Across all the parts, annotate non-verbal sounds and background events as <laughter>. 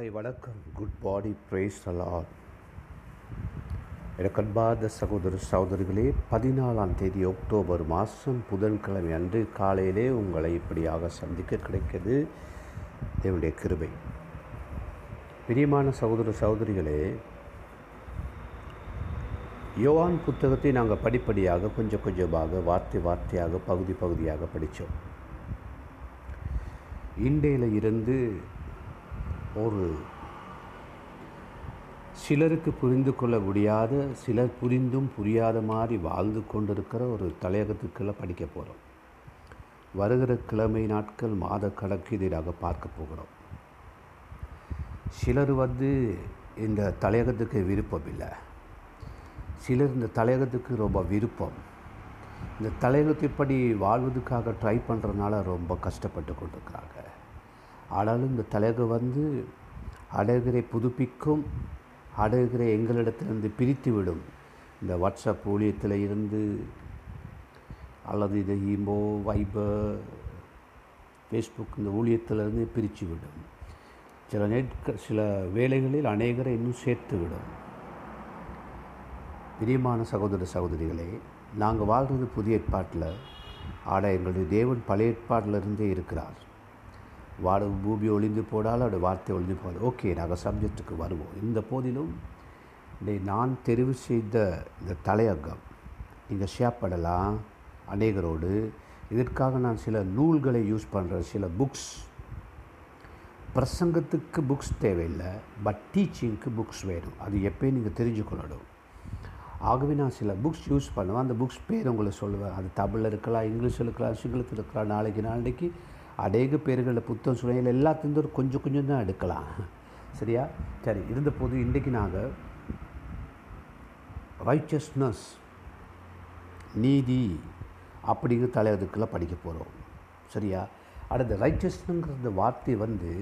காலை வணக்கம். Good body brace allot எனக்கு அன்பார்ந்த சகோதர சகோதரிகளே பதினாலாம் தேதி அக்டோபர் மாதம் புதன்கிழமை அன்று காலையிலே உங்களை இப்படியாக சந்திக்க கிடைக்கிறது என்னுடைய கிருபை. பிரியமான சகோதர சகோதரிகளே யோவான் புத்தகத்தை நாங்கள் படிப்படியாக கொஞ்சம் கொஞ்சமாக வார்த்தை வார்த்தையாக பகுதி பகுதியாக படித்தோம். இண்டையில் இருந்து ஒரு சிலருக்கு புரிந்து கொள்ள முடியாத சிலர் புரிந்தும் புரியாத மாதிரி வாழ்ந்து கொண்டிருக்கிற ஒரு தலையகத்துக்குள்ளே படிக்க போகிறோம் வருகிற கிழமை நாட்கள் மாத கணக்கு இதை பார்க்க போகிறோம். சிலர் வந்து இந்த தலையகத்துக்கு விருப்பம் இல்லை. சிலர் இந்த தலையகத்துக்கு ரொம்ப விருப்பம். இந்த தலையகத்தைப்படி வாழ்வதற்காக ட்ரை பண்ணுறதுனால ரொம்ப கஷ்டப்பட்டு கொண்டிருக்கிறாங்க. ஆனாலும் இந்த தலைவர் வந்து அடைகிறை புதுப்பிக்கும் அடைகிற எங்களிடத்திலிருந்து பிரித்து விடும் இந்த வாட்ஸ்அப் ஊழியத்தில் இருந்து அல்லது இது ஈமோ வைபர் ஃபேஸ்புக் இந்த ஊழியத்திலிருந்து பிரித்து விடும் சில நேட்க சில வேலைகளில் அநேகரை இன்னும் சேர்த்து விடும் பிரியமான சகோதர சகோதரிகளே நாங்கள் வாழ்கிறது புதிய ஏற்பாட்டில் ஆனால் எங்களுடைய தேவன் பழைய ஏற்பாட்டிலிருந்தே இருக்கிறார். வாழும் பூமி ஒளிந்து போடாலும் அவருடைய வார்த்தை ஒளிந்து போகாது. ஓகே நாங்கள் சப்ஜெக்ட்டுக்கு வருவோம். இந்த போதிலும் இதை நான் தெரிவு செய்த இந்த தலையங்கம் நீங்கள் ஷேர் பண்ணலாம் அநேகரோடு. இதற்காக நான் சில நூல்களை யூஸ் பண்ணுற சில புக்ஸ் பிரசங்கத்துக்கு புக்ஸ் தேவையில்லை பட் டீச்சிங்க்கு புக்ஸ் வேணும். அது எப்போயும் நீங்கள் தெரிஞ்சுக்கொள்ளணும் ஆகவே நான் சில புக்ஸ் யூஸ் பண்ணுவேன். அந்த புக்ஸ் பேர் உங்களை சொல்லுவேன். அது தமிழில் இருக்கலாம் இங்கிலீஷில் இருக்கலாம் சிங்களத்தில் இருக்கலாம். நாளைக்கு நாளைக்கு அநேக பேர்களில் புத்தம் சுனையில் எல்லாத்துலேருந்து ஒரு கொஞ்சம் கொஞ்சம் தான் எடுக்கலாம். சரியா? சரி இருந்தபோது இன்றைக்கு நாங்கள் ரைச்சஸ்னஸ் நீதி அப்படிங்கிற தலைவதுக்கெல்லாம் படிக்க போகிறோம் சரியா? அடுத்த ரைச்சஸ்னுங்கிற வார்த்தை வந்து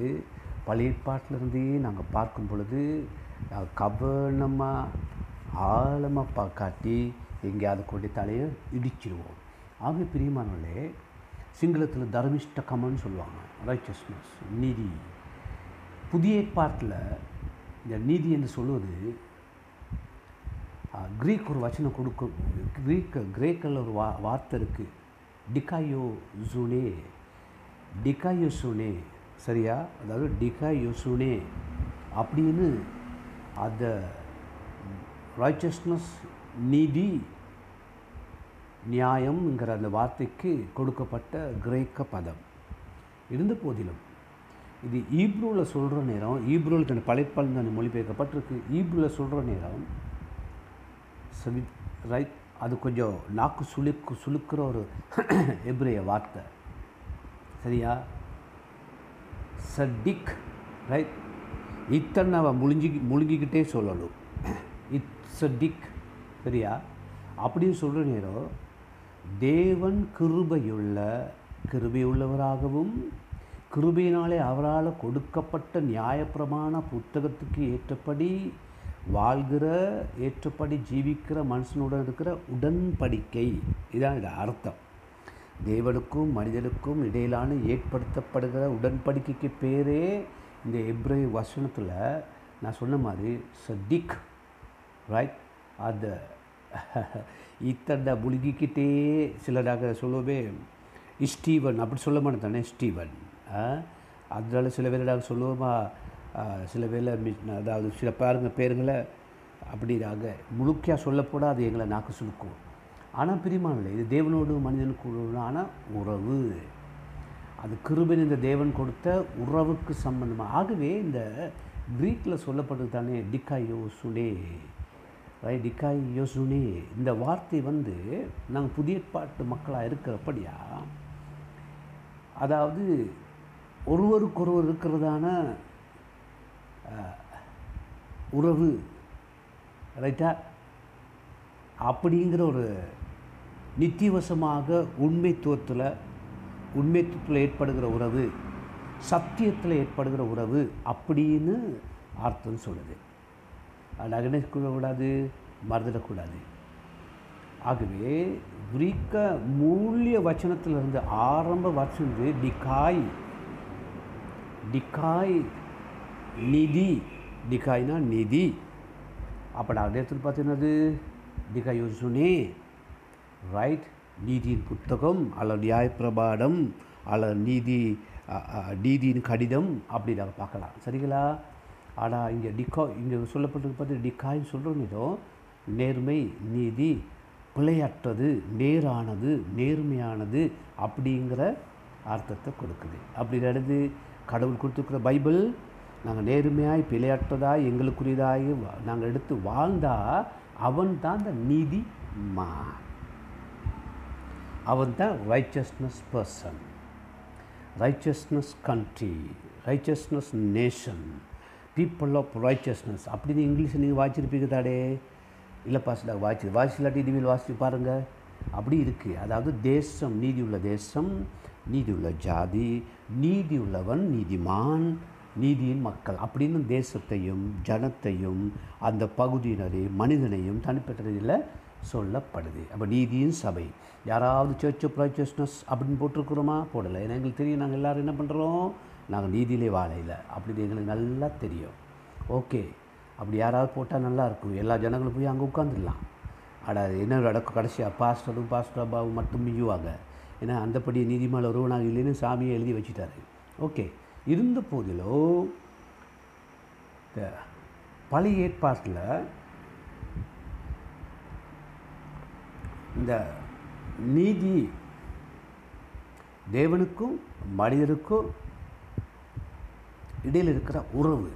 பழையப்பாட்டிலிருந்தே நாங்கள் பார்க்கும் பொழுது கவனமாக ஆழமாக பா காட்டி எங்கேயாவது கொண்டு தலையை இடிச்சிடுவோம். ஆக பிரியமானவர்களே சிங்களத்தில் தர்மிஷ்டகமன்னு சொல்லுவாங்க ரைச்சஸ்னஸ் நீதி. புதிய பாட்டில் இந்த நீதி என்று சொல்லுவது க்ரீக் ஒரு வச்சனம் கொடுக்கும் க்ரீக்க கிரேக்கில் ஒரு வா வார்த்தை இருக்குது டிகாயோ ஜூனே டிகாயோ சுனே சரியா? அதாவது டிகாயோ சுனே அப்படின்னு அந்த ரைச்சஸ்னஸ் நீதி நியாயம்ங்கிற அந்த வார்த்தைக்கு கொடுக்கப்பட்ட கிரேக்க பதம். இருந்த போதிலும் இது ஈப்ரூவில் சொல்கிற நேரம் ஈப்ரூவில் தன் பழைப்பால் தான் மொழிபெயர்க்கப்பட்டிருக்கு. ஈப்ரூவில் சொல்கிற நேரம் சவி ரைட் அது கொஞ்சம் நாக்கு சுளுக்கு சுளுக்கிற ஒரு எப்ரிய வார்த்தை. சரியா? சடிக் ரைட்? இத்தனை அவன் முழுங்கி முழுங்கிக்கிட்டே சொல்லணும். இட்ஸ் அ டிக் சரியா? அப்படின்னு சொல்கிற நேரம் தேவன் கிருபையுள்ள கிருபையுள்ளவராகவும் கிருபையினாலே அவரால் கொடுக்கப்பட்ட நியாயப்பிரமாண புத்தகத்துக்கு ஏற்றபடி வாழ்கிற ஏற்றபடி ஜீவிக்கிற மனுஷனுடன் இருக்கிற உடன்படிக்கை. இதான் இது அர்த்தம். தேவனுக்கும் மனிதனுக்கும் இடையிலான ஏற்படுத்தப்படுகிற உடன்படிக்கைக்கு பேரே இந்த எப்ரே வசனத்தில் நான் சொன்ன மாதிரி சதிக் ரைட் அந்த <laughs> இத்தனை முழுகிக்கிட்டே சிலடாக சொல்லுவோமே ஸ்டீவன் அப்படி சொல்ல மாட்டேன் தானே ஸ்டீவன். அதனால சில பேர் நாங்கள் சொல்லுவோமா சில வேலை அதாவது சில பேருங்க பேருங்களை அப்படி நாங்கள் முழுக்கையாக சொல்லப்போட அது எங்களை நாக்கு சுருக்கும் ஆனால் பிரிமானில்லை இது தேவனோடு மனிதனுக்கு ஆனால் உறவு. அது கிருபன் இந்த தேவன் கொடுத்த உறவுக்கு சம்பந்தமாக ஆகவே இந்த க்ரீக்கில் சொல்லப்பட்டது தானே டிக்காயோ சுனே டிக்காய் யோசுனே இந்த வார்த்தை வந்து நாங்கள் புதிய பாட்டு மக்களாக இருக்கிறப்படியா அதாவது ஒருவருக்கொருவர் இருக்கிறதான உறவு ரைட்டா அப்படிங்கிற ஒரு நித்தியவசமாக உண்மைத்துவத்தில் உண்மைத்துவத்தில் ஏற்படுகிற உறவு சத்தியத்தில் ஏற்படுகிற உறவு அப்படின்னு அர்த்தம் சொல்லுது. நகனக்கூடாது மறந்துடக்கூடாது. ஆகவே கிரீக்க மூலிய நிதி. டிகாய்னா நிதி. அப்போ நான் நேரத்தில் பார்த்தீங்கன்னா டிகாயோசுனே ரைட் நீதியின் புத்தகம் அல்லது நியாயப்பிரபாடம் அல்லது நீதி நீதியின் கடிதம் அப்படி நாங்கள் பார்க்கலாம். சரிங்களா? ஆனால் இங்கே டிகா இங்கே சொல்லப்பட்டிருக்கு பார்த்து டிகாய்னு சொல்கிறோம் இதோ நேர்மை நீதி பிழையற்றது நேரானது நேர்மையானது அப்படிங்கிற அர்த்தத்தை கொடுக்குது. அப்படி நடந்து கடவுள் கொடுத்துருக்குற பைபிள் நாங்கள் நேர்மையாய் பிழையற்றதாய் எங்களுக்குரியதாய் வா- நாங்கள் எடுத்து வாழ்ந்தா அவன் தான் அந்த நீதி மா அவன் தான் righteousness person righteousness country righteousness nation people of righteousness அப்படின்னு இங்கிலீஷில் நீங்கள் வாசிச்சிருப்பீங்க தாடே இல்லை பாஸ் நான் வாய்ச்சி இல்லாட்டி இனிமேல் வாசித்து பாருங்கள் அப்படி இருக்குது அதாவது தேசம் நீதி உள்ள தேசம் நீதி உள்ள ஜாதி நீதி உள்ளவன் நீதிமான் நீதியின் மக்கள். அப்படின்னு தேசத்தையும் ஜனத்தையும் அந்த பகுதியினரையும் மனிதனையும் தனிப்பட்ட சொல்லப்படுது. அப்போ நீதியின் சபை. யாராவது சர்ச் ஆஃப் ரைச்சஸ்னஸ் அப்படின்னு போட்டிருக்கிறோமா? போடலை. ஏன்னா எங்களுக்கு தெரியும் நாங்கள் எல்லோரும் என்ன பண்ணுறோம் நாங்கள் நீதியிலே வாழையில் அப்படின்னு எங்களுக்கு நல்லா தெரியும். ஓகே. அப்படி யாராவது போட்டால் நல்லாயிருக்கும் எல்லா ஜனங்களும் போய் அங்கே உட்காந்துடலாம் அட என்ன நடக்கும்? கடைசியாக பாஸ்டரும் பாஸ்டர் அப்பாவும் மட்டும் மிஞ்சுவாங்க. ஏன்னா அந்தப்படி நீதிமன்ற நாங்கள் இல்லைன்னு சாமியை எழுதி வச்சுட்டாரு. ஓகே. இருந்த போதிலோ இந்த பழைய ஏற்பாட்டில் இந்த நீதி தேவனுக்கும் மனிதருக்கும் இடையில் இருக்கிற உறவு.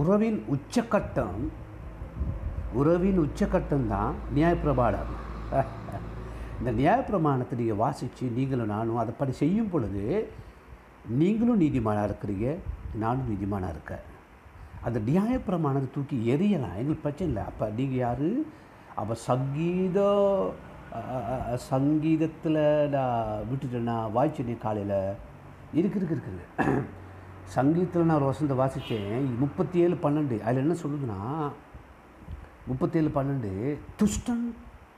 உறவின் உச்சக்கட்டம் உறவின் உச்சக்கட்டம் தான் நியாயப்பிரபாடம் <laughs> இந்த நியாயப்பிரமாணத்தை நீங்கள் வாசித்து நீங்களும் நானும் அதை படி செய்யும் பொழுது நீங்களும் நீதிமானாக இருக்கிறீங்க நானும் நீதிமானாக இருக்கேன். அந்த நியாயப்பிரமாணத்தை தூக்கி எரியலாம் எங்களுக்கு பிரச்சனை இல்லை. அப்போ நீங்கள் யார்? அப்போ சங்கீத சங்கீதத்தில் நான் விட்டுட்டேன்னா வாய்ச்சினே காலையில் இருக்கு இருக்கு இருக்குது சங்கீதத்தில் நான் ஒரு வசந்த வாசித்தேன் முப்பத்தி ஏழு பன்னெண்டு. அதில் என்ன சொல்லுதுன்னா முப்பத்தேழு பன்னெண்டு துஷ்டன்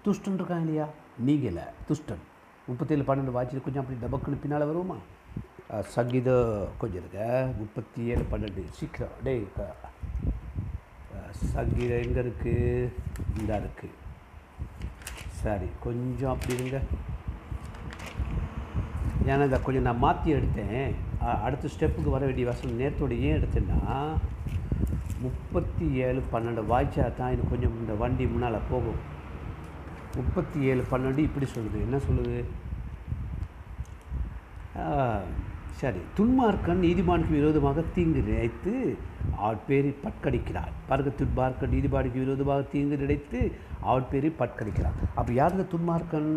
துஷ்டன் இருக்கான் இல்லையா? நீங்கள் இல்லை துஷ்டன். முப்பத்தேழு பன்னெண்டு வாட்சி கொஞ்சம் அப்படி டபக்குன்னு பின்னால் வருவோமா? சங்கீதம் கொஞ்சம் இருக்க. முப்பத்தி ஏழு பன்னெண்டு. சீக்கிரம். டேய் சங்கீதம் எங்கே இருக்குது இந்த இருக்குது சரி கொஞ்சம் அப்படி இருங்க. ஏன்னா இதை கொஞ்சம் நான் மாற்றி எடுத்தேன். அடுத்த ஸ்டெப்புக்கு வர வேண்டிய வசனம் நேரத்தோடு ஏன் எடுத்தேன்னா முப்பத்தி ஏழு பன்னெண்டு வாய்ச்சா தான் இது கொஞ்சம் இந்த வண்டி முன்னால் போகும். முப்பத்தி ஏழு பன்னெண்டு இப்படி சொல்லுது. என்ன சொல்லுது? சரி. துன்மார்க்கன் நீதிமானுக்கு விரோதமாக தீங்கு நினைத்து ஆட்பேரை பட்கடிக்கிறார். பாருங்க துன்மார்க்கன் நீதிமானுக்கு விரோதமாக தீங்கு நினைத்து ஆட்பேரை பட்கடிக்கிறார். அப்போ யார் இந்த துன்மார்க்கன்?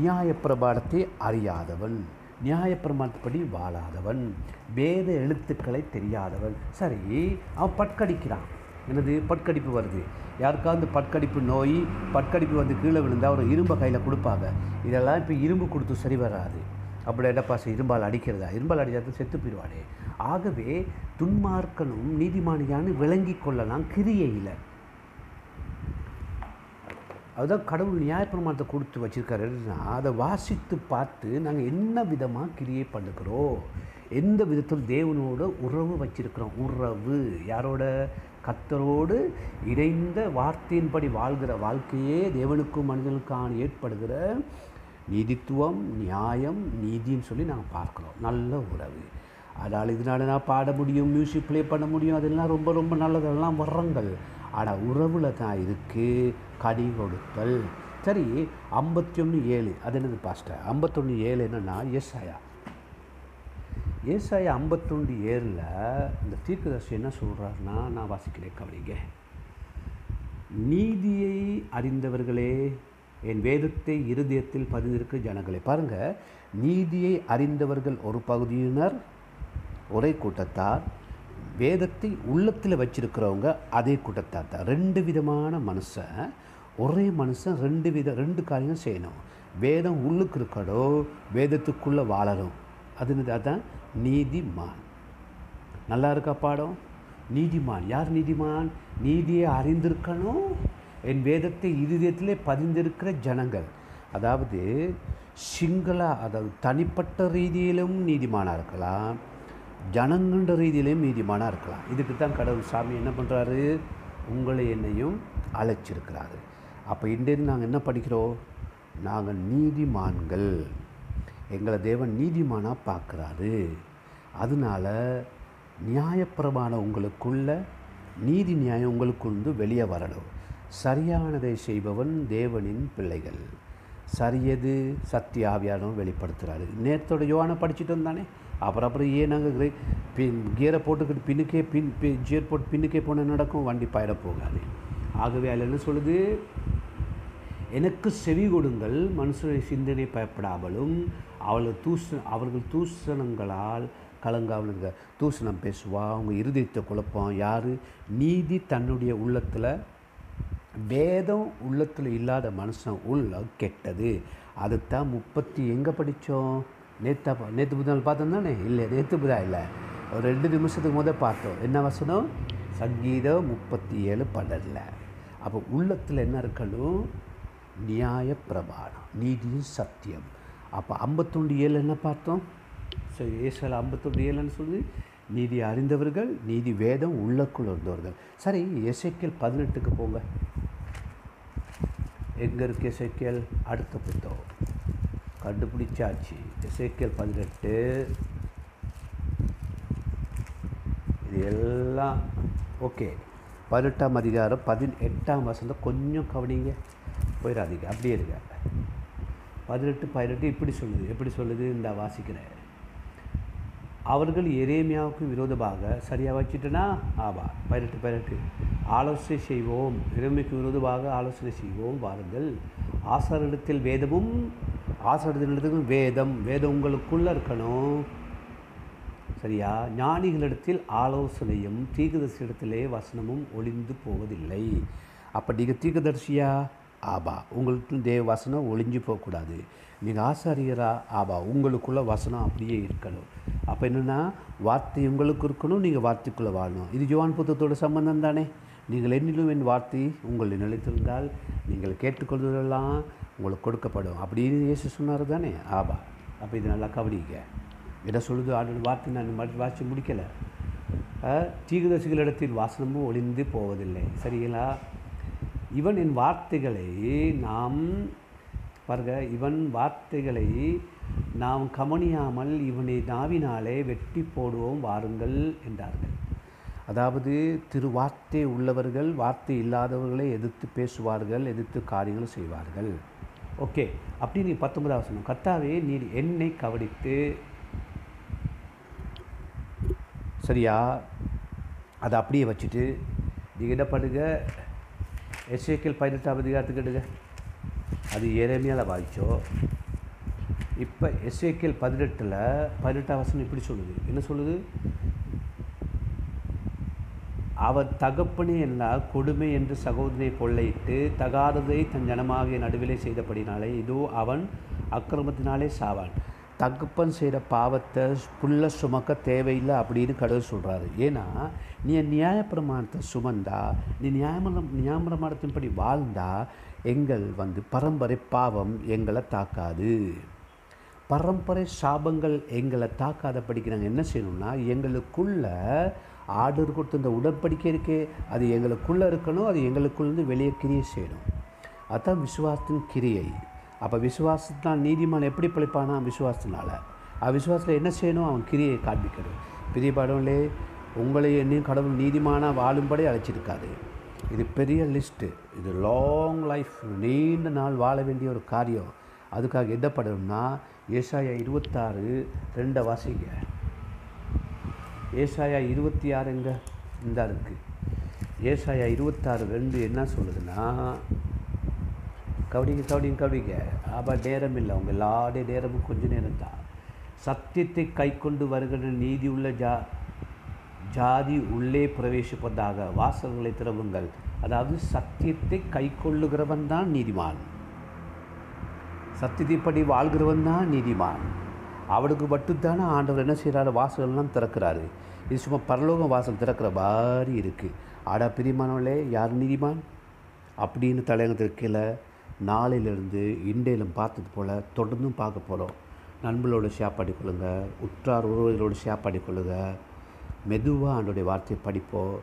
நியாயப்பிரபாடத்தை அறியாதவன். நியாயப்பிரமாணத்துப்படி வாழாதவன். வேத எழுத்துக்களை தெரியாதவன். சரி அவன் பட்கடிக்கிறான். என்னது பட்கடிப்பு வருது. யாருக்காவது பட்கடிப்பு நோய் பட்கடிப்பு வந்து கீழே விழுந்தால் ஒரு இரும்பை கையில் கொடுப்பாங்க. இதெல்லாம் இப்போ இரும்பு கொடுத்து சரி வராது. அப்படி என்னப்பா இரும்பால் அடிக்கிறதா? இரும்பால் அடிச்சா செத்து போயிடுவாடே ஆகவே துன்மார்க்கனும் நீதிமானியான்னு விளங்கி கொள்ளலாம் கிரியையில் அதுதான் கடவுள் நியாயப்பிரமாணத்தை கொடுத்து வச்சிருக்காருன்னா அதை வாசித்து பார்த்து நாங்கள் என்ன விதமாக கிரியேட் பண்ணுகிறோம்? எந்த விதத்தில் தேவனோட உறவு வச்சிருக்கிறோம்? உறவு யாரோட? கத்தரோடு இணைந்த வார்த்தையின்படி வாழ்கிற வாழ்க்கையே தேவனுக்கும் மனிதனுக்கான ஏற்படுகிற நீதித்துவம் நியாயம் நீதின்னு சொல்லி நாங்கள் பார்க்குறோம். நல்ல உறவு. அதனால் இதனால் நான் பாட முடியும் மியூசிக் ப்ளே பண்ண முடியும் அதெல்லாம் ரொம்ப ரொம்ப நல்லதெல்லாம் வர்றங்கள். ஆனால் உறவில் தான் இருக்குது கடி கொடுத்தல். சரி ஐம்பத்தி ஒன்று ஏழு அது என்னது பாஸ்டர் ஐம்பத்தொன்று ஏழு என்னென்னா ஏசாயா. ஏசாயா ஐம்பத்தொன்று ஏழில் இந்த தீர்க்கதர்சி என்ன சொல்கிறாருன்னா நான் வாசிக்கிறேன் கவனிங்க. நீதியை அறிந்தவர்களே என் வேதத்தை இருதயத்தில் பதிந்திருக்க ஜனங்களே. பாருங்கள் நீதியை அறிந்தவர்கள் ஒரு பகுதியினர் ஒரே கூட்டத்தார் வேதத்தை உள்ளத்தில் வச்சிருக்கிறவங்க அதே கூட்டத்தார் தான். ரெண்டு விதமான மனுஷன் ஒரே மனுஷன் ரெண்டு வித ரெண்டு காரியம் செய்யணும். வேதம் உள்ளுக்கு இருக்கடோ வேதத்துக்குள்ளே வாழணும். அது அதான் நீதிமான். நல்லா இருக்கா பாடம்? நீதிமான். யார் நீதிமான்? நீதியை அறிந்திருக்கணும். என் வேதத்தை இருதயத்திலே பதிந்திருக்கிற ஜனங்கள். அதாவது சிங்களா அதாவது தனிப்பட்ட ரீதியிலும் நீதிமானாக இருக்கலாம். ஜனங்கன்ற ரீதியிலையும் நீதிமானாக இருக்கலாம். இதுக்கு தான் கடவுள் சாமி என்ன பண்ணுறாரு உங்களை என்னையும் அழைச்சிருக்கிறாரு. அப்போ இன்றைக்கு நாங்கள் என்ன படிக்கிறோம்? நாங்கள் நீதிமான்கள். எங்களை தேவன் நீதிமானாக பார்க்குறாரு. அதனால நியாயப்பிரமான உங்களுக்குள்ள நீதி நியாயம் உங்களுக்குள்ளே வெளியே வரணும். சரியானதை செய்பவன் தேவனின் பிள்ளைகள். சரியது சத்தியாவியானவன் வெளிப்படுத்துகிறாரு நேரத்தோட யோவானை படிச்சுட்டு வந்தானே? அப்புறம் அப்புறம் ஏன் நாங்கள் பின் கியரை போட்டுக்கிட்டு பின்னுக்கே பின் பி- கியர் போட்டு பின்னுக்கே போனால் நடக்கும்? வண்டி பயிர போகாது. ஆகவே அதில் என்ன சொல்லுது? எனக்கு செவி கொடுங்கள் மனுஷனுடைய சிந்தனை பயப்படாமலும் அவர்கள் தூச அவர்கள் தூசணங்களால் கலங்காமலுங்க தூசணம் பேசுவா அவங்க இருதயத்தை குழப்பம் யார்? நீதி தன்னுடைய உள்ளத்தில் வேதம் உள்ளத்தில் இல்லாத மனுஷன் உள்ள கெட்டது. அதுதான் முப்பத்தி எங்கே படித்தோம்? நேத்தா நேற்று புதன் பார்த்தோம் தானே? இல்லை நேற்று புதா இல்லை. ஒரு ரெண்டு நிமிஷத்துக்கு முதல் பார்த்தோம். என்ன வசனம்? சங்கீதம் முப்பத்தி ஏழு பன்னெண்டில். அப்போ உள்ளத்தில் என்ன இருக்கணும்? நியாய பிரமாணம் நீதியும் சத்தியம். அப்போ ஐம்பத்தொண்டு ஏழு என்ன பார்த்தோம்? சரி ஏசால ஐம்பத்தொண்டு ஏழுன்னு சொல்லி நீதி அறிந்தவர்கள் நீதி வேதம் உள்ளக்குள் இருந்தவர்கள். சரி இசைக்கல் பதினெட்டுக்கு போங்க. எங்கே இருக்கு இசைக்கல் அடுத்த புத்தகம். கண்டுபிடிச்சாச்சு. எசேக்கியல் பதினெட்டு. இது எல்லாம் ஓகே. பதினெட்டாம் அதிகாரம் பதினெட்டாம் வசந்தம் கொஞ்சம் கவனிங்க. போயிடாதீங்க. அப்படியே இருங்க. பதினெட்டு பதினெட்டு இப்படி சொல்லுது. எப்படி சொல்லுது? இந்த வாசிக்கிறேன். அவர்கள் எரேமியாவுக்கு விரோதமாக சரியாக வச்சுட்டனா? ஆவா பதினெட்டு பதினெட்டு. ஆலோசனை செய்வோம். எரேமியாவுக்கு விரோதமாக ஆலோசனை செய்வோம். வாருங்கள். ஆசாரிடத்தில் வேதமும் ஆசாரிடத்தில் வேதம் வேதம் உங்களுக்குள்ளே இருக்கணும். சரியா? ஞானிகளிடத்தில் ஆலோசனையும் தீர்க்கதரிசியிடத்திலே வசனமும் ஒளிந்து போவதில்லை. அப்போ நீங்கள் தீர்க்கதர்சியா? ஆபா. உங்களுக்கு தேவ வசனம் ஒளிஞ்சு போகக்கூடாது. நீங்கள் ஆசாரியரா? ஆபா. உங்களுக்குள்ள வசனம் அப்படியே இருக்கணும். அப்போ என்னென்னா வார்த்தை உங்களுக்கு இருக்கணும் நீங்கள் வார்த்தைக்குள்ளே வாழணும். இது ஜோவான் புத்தத்தோட சம்பந்தம் தானே? நீங்கள் என்னிலும் என் வார்த்தை உங்களை நிலைத்திருந்தால் நீங்கள் கேட்டுக்கொள்வதெல்லாம் உங்களுக்கு கொடுக்கப்படும். அப்படின்னு இயேசு சொன்னார் தானே? ஆபா. அப்போ இது நல்லா கவனிங்க. என்ன சொல்லுது? ஆண்டு வார்த்தை நான் மறு- வாசி முடிக்கலை. தீகுதசிகளிடத்தில் வாசனமும் ஒளிந்து போவதில்லை. சரிங்களா? இவன் என் வார்த்தைகளை நாம் பாருங்க இவன் வார்த்தைகளை நாம் கவனியாமல் இவனை நாவினாலே வெட்டி போடுவோம் வாருங்கள் என்றார்கள். அதாவது திரு வார்த்தை உள்ளவர்கள் வார்த்தை இல்லாதவர்களை எதிர்த்து பேசுவார்கள் எதிர்த்து காரியங்கள் செய்வார்கள். ஓகே அப்படி நீ பத்தொன்பதாவது வசனம். கர்த்தாவே நீர் என்னை கவனித்து சரியா? அதை அப்படியே வச்சுட்டு நீங்கள் என்ன பண்ணுங்க? எஸ்ஏக்கில் பதினெட்டாம் அதிகாரத்துக்கு எடுங்க. அது ஏரேமியால் வாய்ச்சோ? இப்போ எஸ்ஏக்கில் பதினெட்டில் பதினெட்டாம் வசனம் இப்படி சொல்லுது. என்ன சொல்லுது? அவர் தகப்பனே எல்லாம் கொடுமை என்று சகோதரனை கொள்ளையிட்டு தகாததை தன் ஜனமாகிய நடுவிலே செய்தபடினாலே இதோ அவன் அக்கிரமத்தினாலே சாவான். தகப்பன் செய்கிற பாவத்தை புள்ள சுமக்க தேவையில்லை அப்படின்னு கடவுள் சொல்கிறாரு ஏன்னா நீ நியாயப்பிரமாணத்தை சுமந்தா நீ நியாயமரம் நியாயப்பிரமாணத்தின்படி வாழ்ந்தா எங்கள் வந்து பரம்பரை பாவம் எங்களை தாக்காது. பரம்பரை சாபங்கள் எங்களை தாக்காதபடிக்கு நாங்கள் என்ன செய்யணும்னா எங்களுக்குள்ள ஆர்டர் கொடுத்த இந்த உடன்படிக்கை இருக்கே அது எங்களுக்குள்ளே இருக்கணும் அது எங்களுக்குள்ளேருந்து வெளியே கிரியை செய்யணும். அதுதான் விசுவாசத்தின் கிரியை. அப்போ விசுவாசத்தினால் நீதிமான் எப்படி பிழைப்பானா? விசுவாசத்தினால. அவன் விசுவாசத்தில் என்ன செய்யணும்? அவன் கிரியை காண்பிக்கணும். பெரிய படம்லே உங்களை என்னையும் கடவுள் நீதிமானாக வாழும்படி அழைச்சிருக்காரு. இது பெரிய லிஸ்ட்டு இது லாங் லைஃப் நீண்ட நாள் வாழ வேண்டிய ஒரு காரியம். அதுக்காக என்ன பண்ணணும்னா ஏசாயா இருபத்தாறு ரெண்டை வாசிங்க. ஏசாயா இருபத்தி ஆறுங்க இந்த இருக்குது ஏசாயா இருபத்தாறு ரெண்டு என்ன சொல்லுதுன்னா கவடிங்க கவடிங்க கவடிங்க ஆபா நேரம் இல்லை அவங்க எல்லாருடைய நேரமும் கொஞ்ச நேரம் தான் சத்தியத்தை கை கொண்டு வருகிற நீதி உள்ள ஜா ஜாதி உள்ளே பிரவேசிப்பதாக வாசல்களை திறவுங்கள். அதாவது சத்தியத்தை கை கொள்ளுகிறவன் தான் நீதிமான். சத்தியத்தைப்படி வாழ்கிறவன் தான் நீதிமான். அவளுக்கு மட்டும்தானே ஆண்டவர் என்ன செய்கிறாரு வாசல்கள்லாம் திறக்கிறாரு. இது சும்மா பரலோக வாசல் திறக்கிற மாதிரி இருக்குது ஆடா பிரிமானவளே யார் நீதிமான்? அப்படின்னு தலையங்கத்தில் கீழே நாளையிலிருந்து இண்டையிலும் பார்த்தது போல் தொடர்ந்தும் பார்க்க போகிறோம் நண்பர்களோடு ஷேர் பண்ணிக்கொள்ளுங்க உற்றார் உறவுகளோடு ஷேர் பண்ணிக்கொள்ளுங்க மெதுவாக ஆண்டுடைய வார்த்தையை படிப்போம்.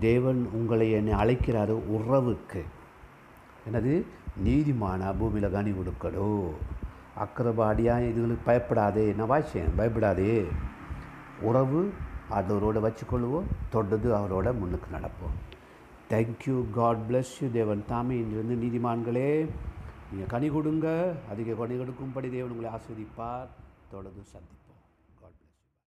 தேவன் உங்களை என்னை அழைக்கிறாரு உறவுக்கு. என்னது? நீதிமான? பூமியில் கனி கொடுக்கணும். அக்கிரபாடியாக இதுகளுக்கு பயப்படாதே. நான் வாய்ச்சேன் பயப்படாதே. உறவு அதோரோடு வச்சுக்கொள்வோம் தொடர்ந்து அவரோட முன்னுக்கு நடப்போம். தேங்க்யூ காட் பிளஸ் யூ தேவன் தாமே. இன்றிருந்து நீதிமான்களே நீங்கள் கனி கொடுங்க. அதிக கனி கொடுக்கும்படி தேவன் உங்களை ஆஸ்வதிப்பார் தொடர்ந்து சந்தி